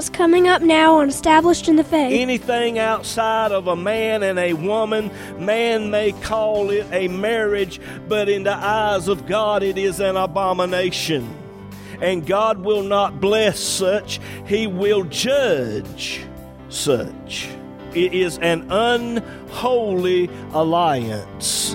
what's coming up now on Established in the Faith. Anything outside of a man and a woman, man may call it a marriage, but in the eyes of God, it is an abomination. And God will not bless such, He will judge such. It is an unholy alliance.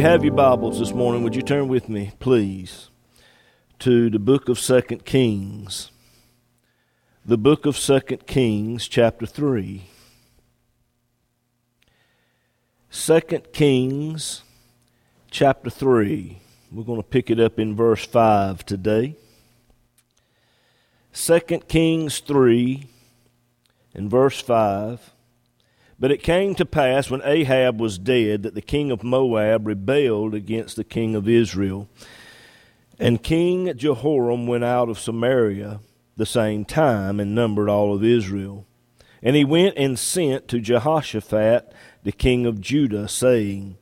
You have your Bibles this morning, would you turn with me, please, to the book of Second Kings. The book of Second Kings, chapter 3. Second Kings, chapter 3. We're going to pick it up in verse 5 today. Second Kings 3 and verse 5. But it came to pass when Ahab was dead that the king of Moab rebelled against the king of Israel. And King Jehoram went out of Samaria the same time and numbered all of Israel. And he went and sent to Jehoshaphat, the king of Judah, saying,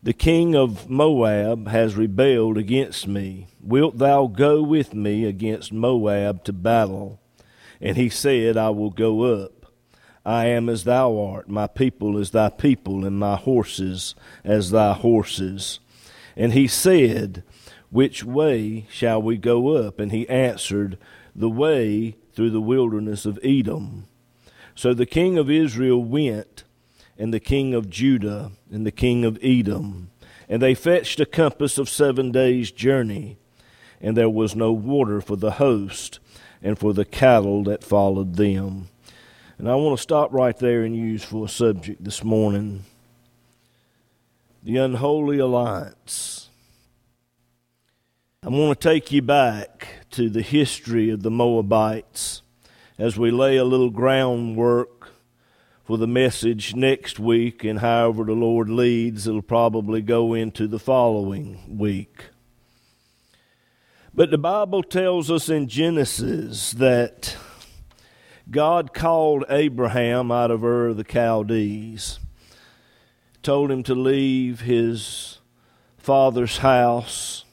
The king of Moab has rebelled against me. Wilt thou go with me against Moab to battle? And he said, I will go up. I am as thou art, my people as thy people, and my horses as thy horses. And he said, Which way shall we go up? And he answered, The way through the wilderness of Edom. So the king of Israel went, and the king of Judah, and the king of Edom. And they fetched a compass of seven days' journey, and there was no water for the host, and for the cattle that followed them. And I want to stop right there and use for a subject this morning the unholy alliance. I want to take you back to the history of the Moabites as we lay a little groundwork for the message next week, and however the Lord leads, it'll probably go into the following week. But the Bible tells us in Genesis that God called Abraham out of Ur the Chaldees, told him to leave his father's house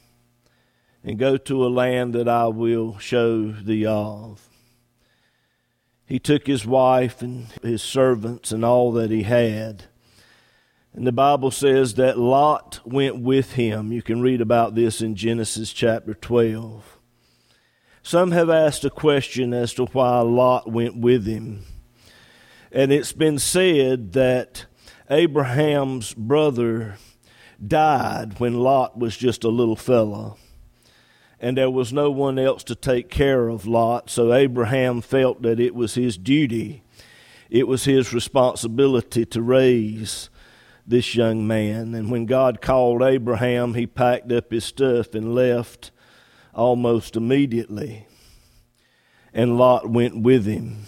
and go to a land that I will show thee of. He took his wife and his servants and all that he had. And the Bible says that Lot went with him. You can read about this in Genesis chapter 12. Some have asked a question as to why Lot went with him. And it's been said that Abraham's brother died when Lot was just a little fellow. And there was no one else to take care of Lot, so Abraham felt that it was his duty, it was his responsibility to raise this young man. And when God called Abraham, he packed up his stuff and left almost immediately. And Lot went with him.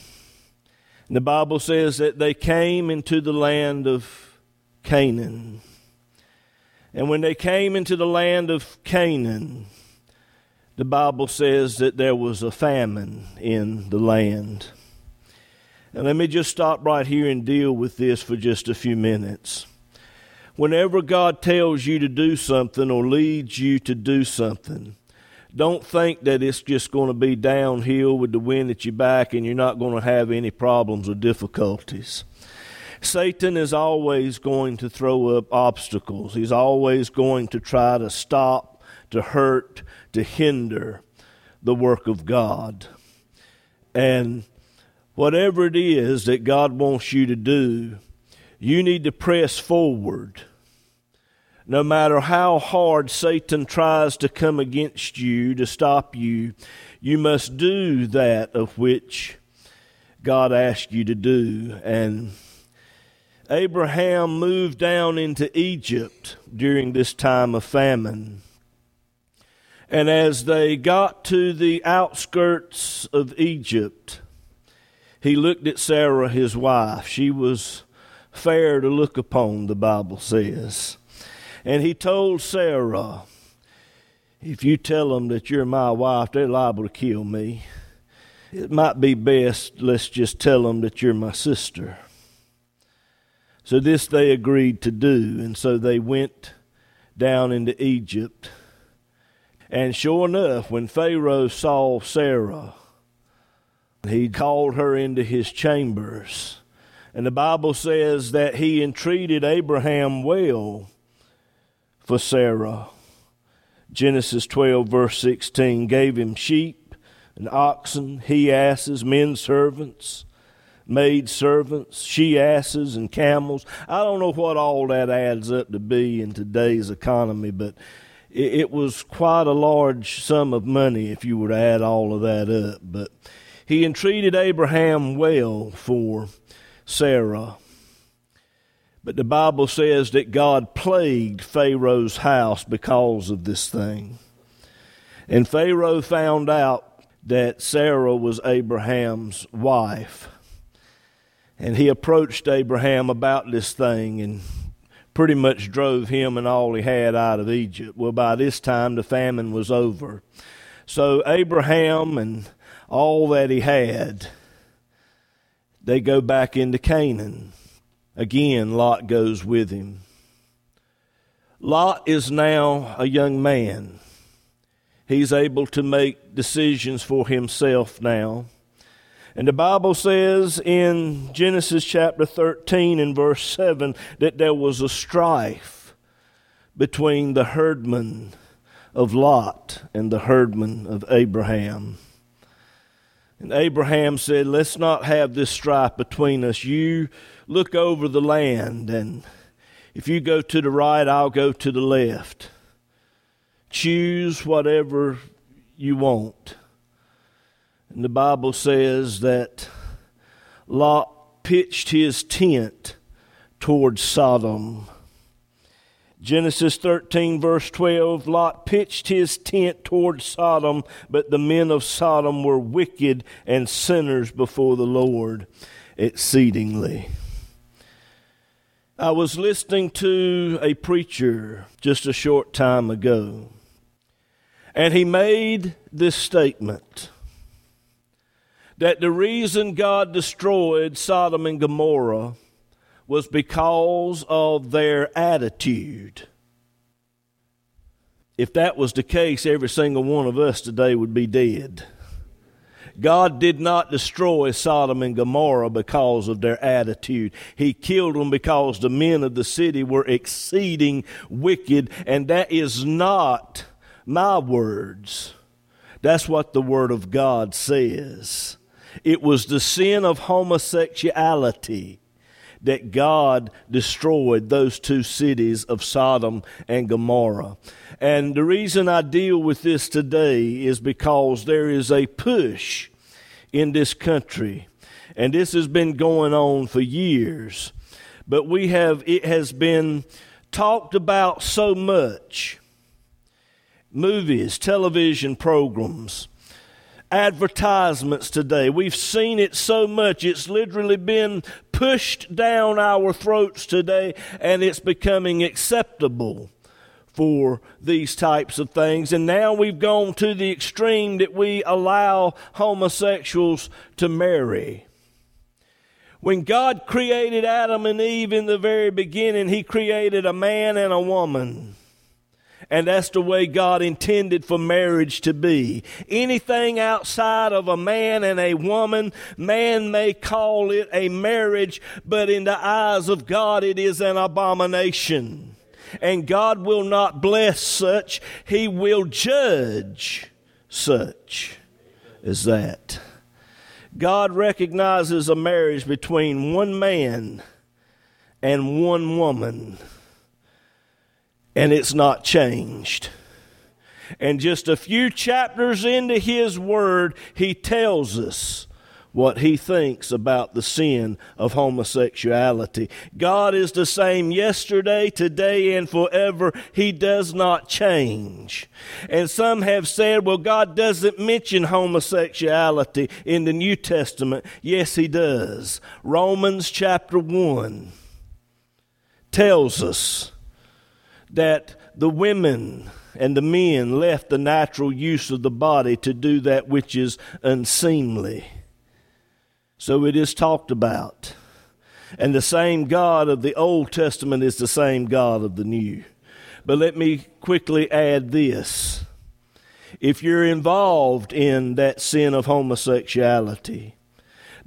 And the Bible says that they came into the land of Canaan. And when they came into the land of Canaan, the Bible says that there was a famine in the land. And let me just stop right here and deal with this for just a few minutes. Whenever God tells you to do something or leads you to do something, don't think that it's just going to be downhill with the wind at your back and you're not going to have any problems or difficulties. Satan is always going to throw up obstacles. He's always going to try to stop, to hurt, to hinder the work of God. And whatever it is that God wants you to do, you need to press forward no matter how hard Satan tries to come against you to stop you, you must do that of which God asked you to do. And Abraham moved down into Egypt during this time of famine. And as they got to the outskirts of Egypt, he looked at Sarah, his wife. She was fair to look upon, the Bible says. And he told Sarah, If you tell them that you're my wife, they're liable to kill me. It might be best, let's just tell them that you're my sister. So this they agreed to do, and so they went down into Egypt and sure enough, when Pharaoh saw Sarah, he called her into his chambers. And the Bible says that he entreated Abraham well for Sarah. Genesis 12, verse 16, gave him sheep and oxen, he asses, men servants, maid servants, she asses, and camels. I don't know what all that adds up to be in today's economy, but it, it was quite a large sum of money if you were to add all of that up. But he entreated Abraham well for Sarah. But the Bible says that God plagued Pharaoh's house because of this thing. And Pharaoh found out that Sarah was Abraham's wife. And he approached Abraham about this thing, and pretty much drove him and all he had out of Egypt. Well, by this time, the famine was over. So, Abraham and all that he had, they go back into Canaan. Again, Lot goes with him. Lot is now a young man. He's able to make decisions for himself now. And the Bible says in Genesis chapter 13 and verse 7 that there was a strife between the herdmen of Lot and the herdmen of Abraham. And Abraham said, Let's not have this strife between us. You look over the land, and if you go to the right, I'll go to the left. Choose whatever you want. And the Bible says that Lot pitched his tent towards Sodom. Genesis 13, verse 12 Lot pitched his tent towards Sodom, but the men of Sodom were wicked and sinners before the Lord exceedingly. I was listening to a preacher just a short time ago, and he made this statement that the reason God destroyed Sodom and Gomorrah was because of their attitude. If that was the case, every single one of us today would be dead. God did not destroy Sodom and Gomorrah because of their attitude. He killed them because the men of the city were exceeding wicked, and that is not my words. That's what the Word of God says. It was the sin of homosexuality that God destroyed those two cities of Sodom and Gomorrah. And the reason I deal with this today is because there is a push in this country, and this has been going on for years. But we have, it has been talked about so much movies, television programs advertisements today. We've seen it so much, it's literally been pushed down our throats today, and it's becoming acceptable for these types of things. And now we've gone to the extreme that we allow homosexuals to marry. When God created Adam and Eve in the very beginning, He created a man and a woman. And that's the way God intended for marriage to be. Anything outside of a man and a woman, man may call it a marriage, but in the eyes of God, it is an abomination. And God will not bless such, He will judge such as that. God recognizes a marriage between one man and one woman and it's not changed. And just a few chapters into his word, he tells us what he thinks about the sin of homosexuality. God is the same yesterday, today, and forever. He does not change. And some have said, well, God doesn't mention homosexuality in the New Testament. Yes, he does. Romans chapter 1 tells us that the women and the men left the natural use of the body to do that which is unseemly. So it is talked about. And the same God of the Old Testament is the same God of the New. But let me quickly add this. If you're involved in that sin of homosexuality,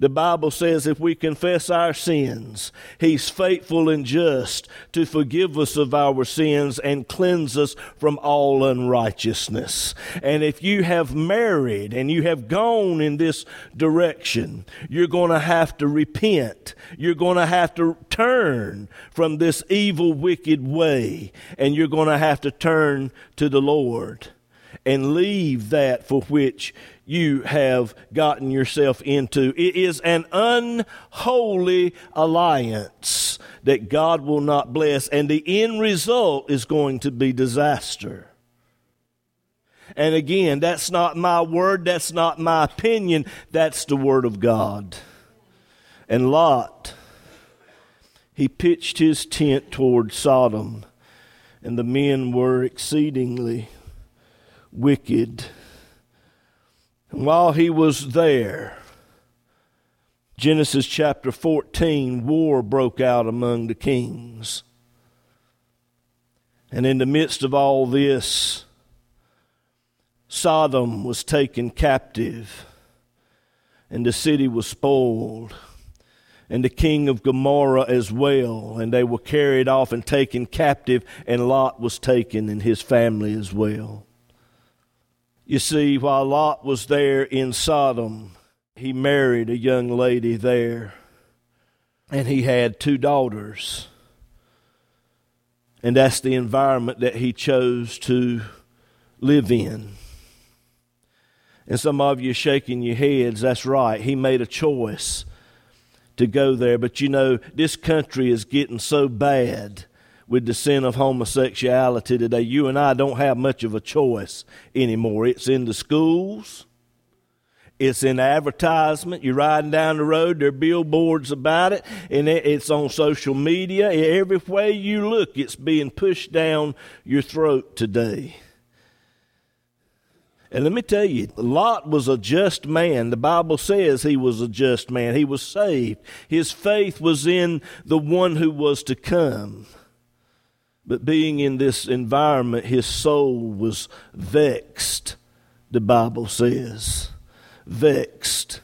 the Bible says if we confess our sins, He's faithful and just to forgive us of our sins and cleanse us from all unrighteousness. And if you have married and you have gone in this direction, you're going to have to repent. You're going to have to turn from this evil, wicked way, and you're going to have to turn to the Lord and leave that for which you have gotten yourself into. It is an unholy alliance that God will not bless, and the end result is going to be disaster. And again, that's not my word, that's not my opinion, that's the word of God. And Lot, he pitched his tent toward Sodom, and the men were exceedingly wicked. And while he was there, Genesis chapter 14, war broke out among the kings. And in the midst of all this, Sodom was taken captive, and the city was spoiled, and the king of Gomorrah as well, and they were carried off and taken captive, and Lot was taken and his family as well. You see, while Lot was there in Sodom, he married a young lady there, and he had two daughters. And that's the environment that he chose to live in. And some of you shaking your heads, that's right. He made a choice to go there. But you know, this country is getting so bad with the sin of homosexuality today. You and I don't have much of a choice anymore. It's in the schools. It's in advertisement. You're riding down the road, there are billboards about it, and it's on social media. Every way you look, it's being pushed down your throat today. And let me tell you, Lot was a just man. The Bible says he was a just man. He was saved. His faith was in the one who was to come. But being in this environment, his soul was vexed, the Bible says. Vexed,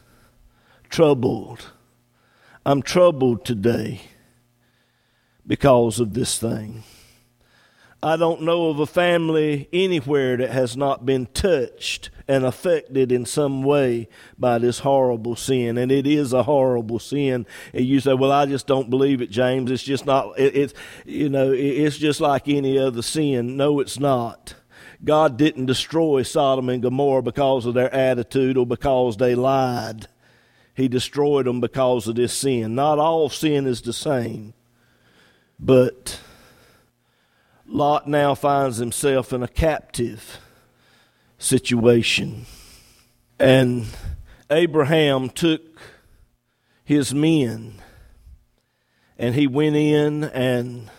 troubled. I'm troubled today because of this thing. I don't know of a family anywhere that has not been touched and affected in some way by this horrible sin. And it is a horrible sin. And you say, well, I just don't believe it, James. It's just not, it, it's, you know, it, it's just like any other sin. No, it's not. God didn't destroy Sodom and Gomorrah because of their attitude or because they lied. He destroyed them because of this sin. Not all sin is the same. But Lot now finds himself in a captive situation. And Abraham took his men and he went in and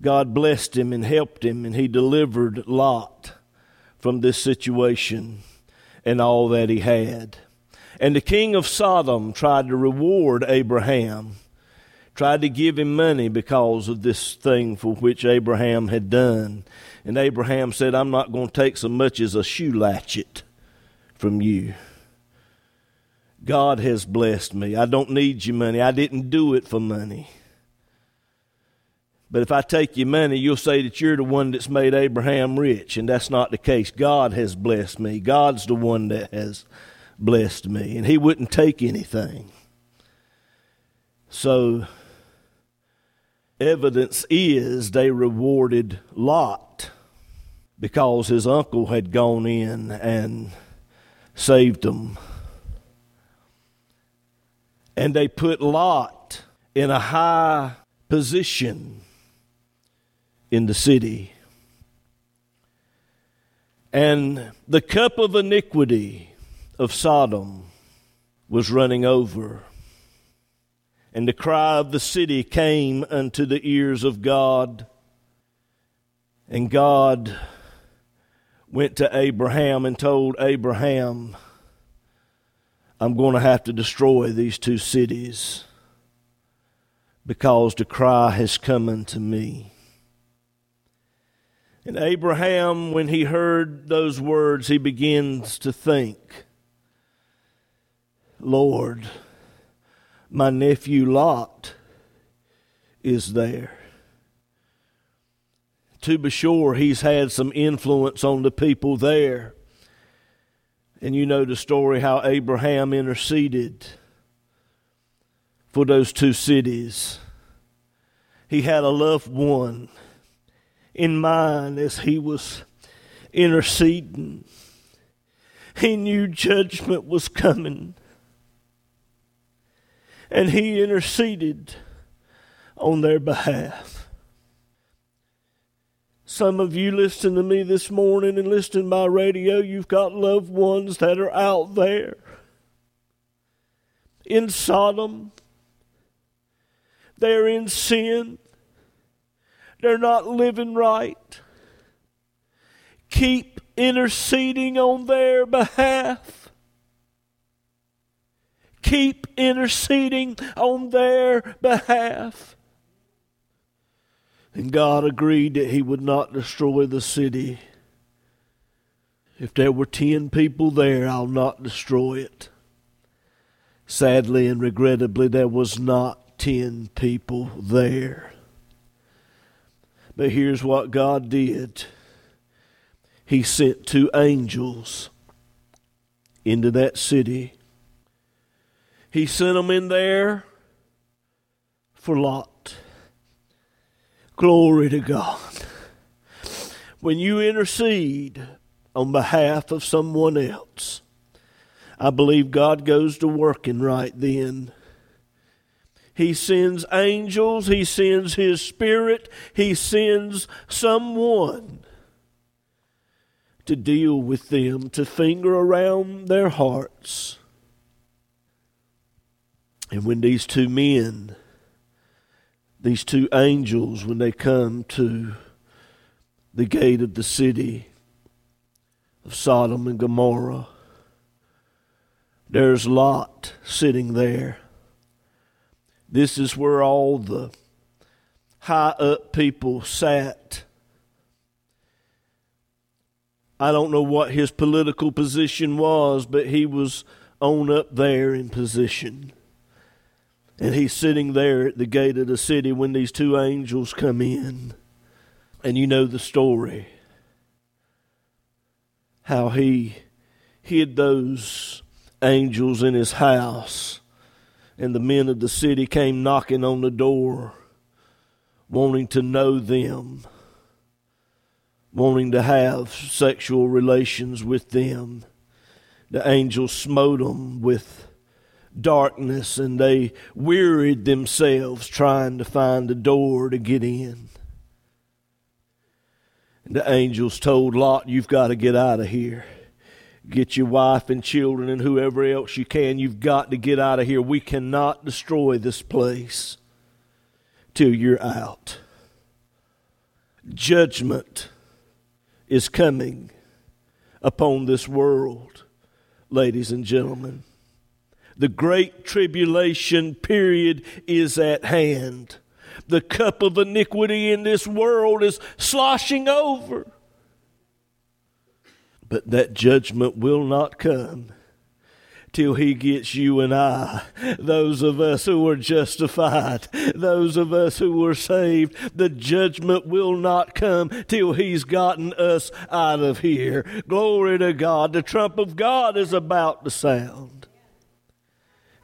God blessed him and helped him and he delivered Lot from this situation and all that he had. And the king of Sodom tried to reward Abraham, tried to give him money because of this thing for which Abraham had done. And Abraham said, I'm not going to take so much as a shoe latchet from you. God has blessed me. I don't need your money. I didn't do it for money. But if I take your money, you'll say that you're the one that's made Abraham rich, and that's not the case. God has blessed me. God's the one that has blessed me, and He wouldn't take anything. So, evidence is they rewarded Lot because his uncle had gone in and saved them. And they put Lot in a high position in the city. And the cup of iniquity of Sodom was running over. And the cry of the city came unto the ears of God. And God went to Abraham and told Abraham, I'm going to have to destroy these two cities because the cry has come unto me. And Abraham, when he heard those words, he begins to think, Lord, my nephew Lot is there. To be sure, he's had some influence on the people there. And you know the story how Abraham interceded for those two cities. He had a loved one in mind as he was interceding. He knew judgment was coming. And he interceded on their behalf. Some of you listen to me this morning and listen by radio, you've got loved ones that are out there in Sodom. They're in sin. They're not living right. Keep interceding on their behalf. Keep interceding on their behalf. And God agreed that He would not destroy the city. If there were ten people there, I'll not destroy it. Sadly and regrettably, there was not ten people there. But here's what God did He sent two angels into that city. He sent them in there for Lot. Glory to God. When you intercede on behalf of someone else, I believe God goes to working right then. He sends angels, He sends His Spirit, He sends someone to deal with them, to finger around their hearts. And when these two men, these two angels, when they come to the gate of the city of Sodom and Gomorrah, there's Lot sitting there this is where all the high up people sat. I don't know what his political position was, but he was on up there in position. And he's sitting there at the gate of the city when these two angels come in. And you know the story. How he hid those angels in his house and the men of the city came knocking on the door, wanting to know them, wanting to have sexual relations with them. The angels smote them with darkness, and they wearied themselves trying to find a door to get in. And the angels told Lot, You've got to get out of here. Get your wife and children and whoever else you can. You've got to get out of here. We cannot destroy this place till you're out. Judgment is coming upon this world, ladies and gentlemen. The great tribulation period is at hand. The cup of iniquity in this world is sloshing over. But that judgment will not come till he gets you and I, those of us who are justified, those of us who are saved. The judgment will not come till he's gotten us out of here. Glory to God. The trump of God is about to sound,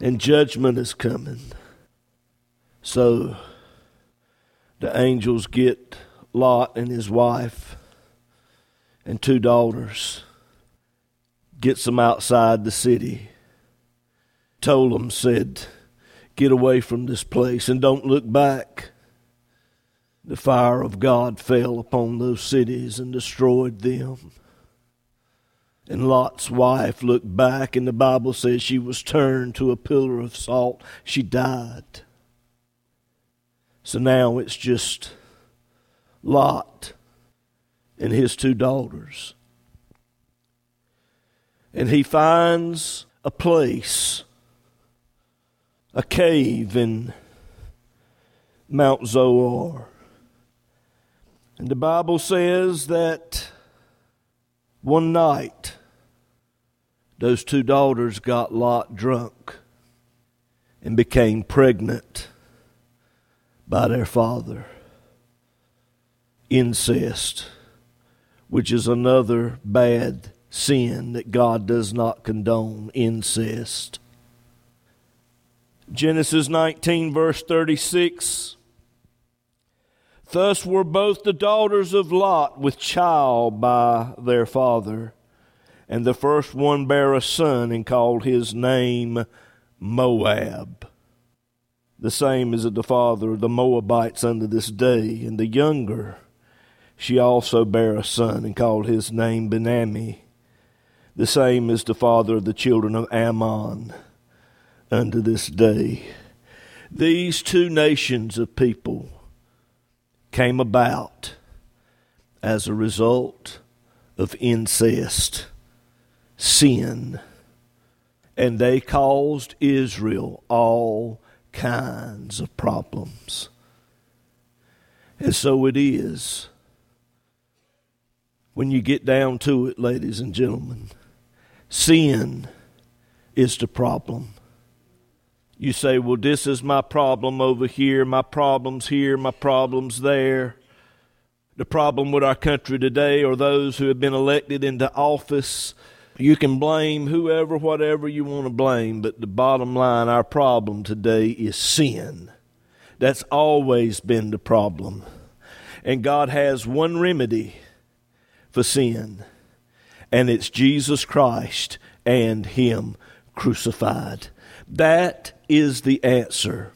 and judgment is coming. So the angels get Lot and his wife and two daughters, gets them outside the city, told them, said, Get away from this place and don't look back. The fire of God fell upon those cities and destroyed them. And Lot's wife looked back, and the Bible says she was turned to a pillar of salt. She died. So now it's just Lot and his two daughters. And he finds a place, a cave in Mount Zoar. And the Bible says that one night those two daughters got Lot drunk and became pregnant by their father. Incest, which is another bad sin that God does not condone, incest. Genesis 19, verse 36. Thus were both the daughters of Lot with child by their father. And the first one bare a son and called his name Moab the same as the father of the Moabites unto this day. And the younger, she also bare a son, and called his name Benammi, the same is the father of the children of Ammon unto this day. These two nations of people came about as a result of incest, sin, and they caused Israel all kinds of problems. And so it is when you get down to it, ladies and gentlemen. Sin is the problem. You say, well, this is my problem over here, my problem's here, my problem's there. The problem with our country today are those who have been elected into office you can blame whoever, whatever you want to blame, but the bottom line, our problem today is sin. That's always been the problem. And God has one remedy for sin, and it's Jesus Christ and Him crucified. That is the answer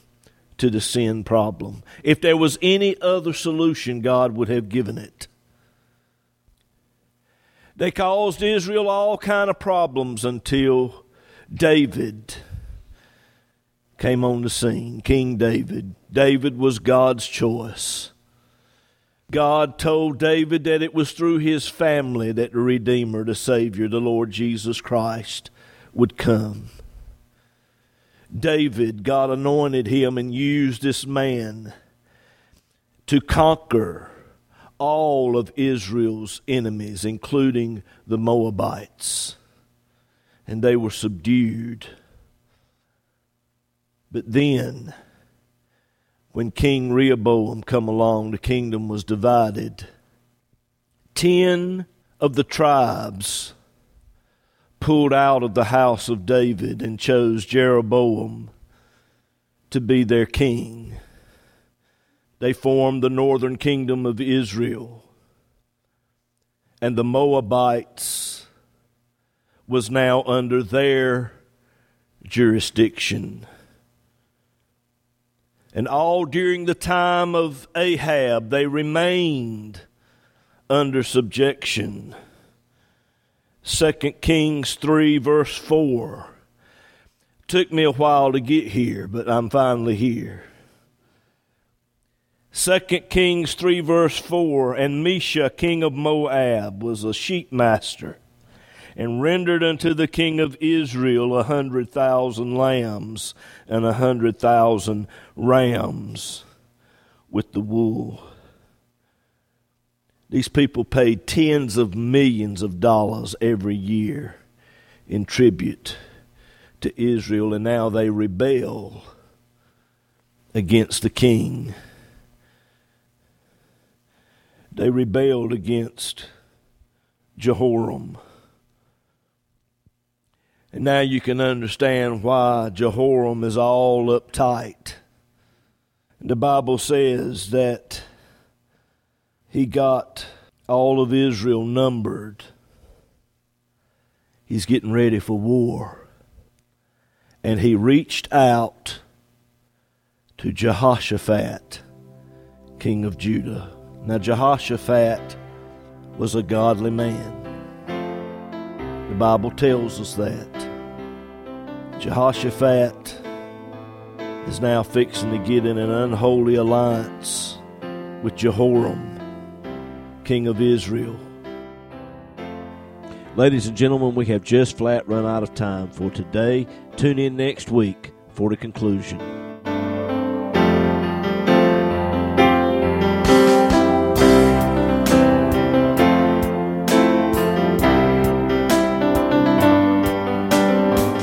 to the sin problem. If there was any other solution, God would have given it. They caused Israel all kind of problems until David came on the scene. King David. David was God's choice. God told David that it was through his family that the Redeemer, the Savior, the Lord Jesus Christ would come. David, God anointed him and used this man to conquer all of Israel's enemies, including the Moabites. And they were subdued. But then, when King Rehoboam come along, the kingdom was divided. Ten of the tribes pulled out of the house of David and chose Jeroboam to be their king they formed the northern kingdom of Israel. And the Moabites was now under their jurisdiction. And all during the time of Ahab, they remained under subjection. 2 Kings 3, verse 4. Took me a while to get here, but I'm finally here. 2 Kings 3, verse 4 And Mesha, king of Moab, was a sheep master, and rendered unto the king of Israel a hundred thousand lambs and a hundred thousand rams with the wool. These people paid tens of millions of dollars every year in tribute to Israel, and now they rebel against the king. They rebelled against Jehoram. And now you can understand why Jehoram is all uptight. The Bible says that he got all of Israel numbered. He's getting ready for war. And he reached out to Jehoshaphat, king of Judah. Now, Jehoshaphat was a godly man. The Bible tells us that. Jehoshaphat is now fixing to get in an unholy alliance with Jehoram, king of Israel. Ladies and gentlemen, we have just flat run out of time for today. Tune in next week for the conclusion.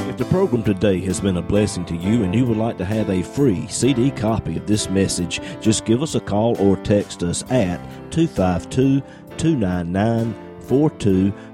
If the program today has been a blessing to you and you would like to have a free CD copy of this message, just give us a call or text us at 252 299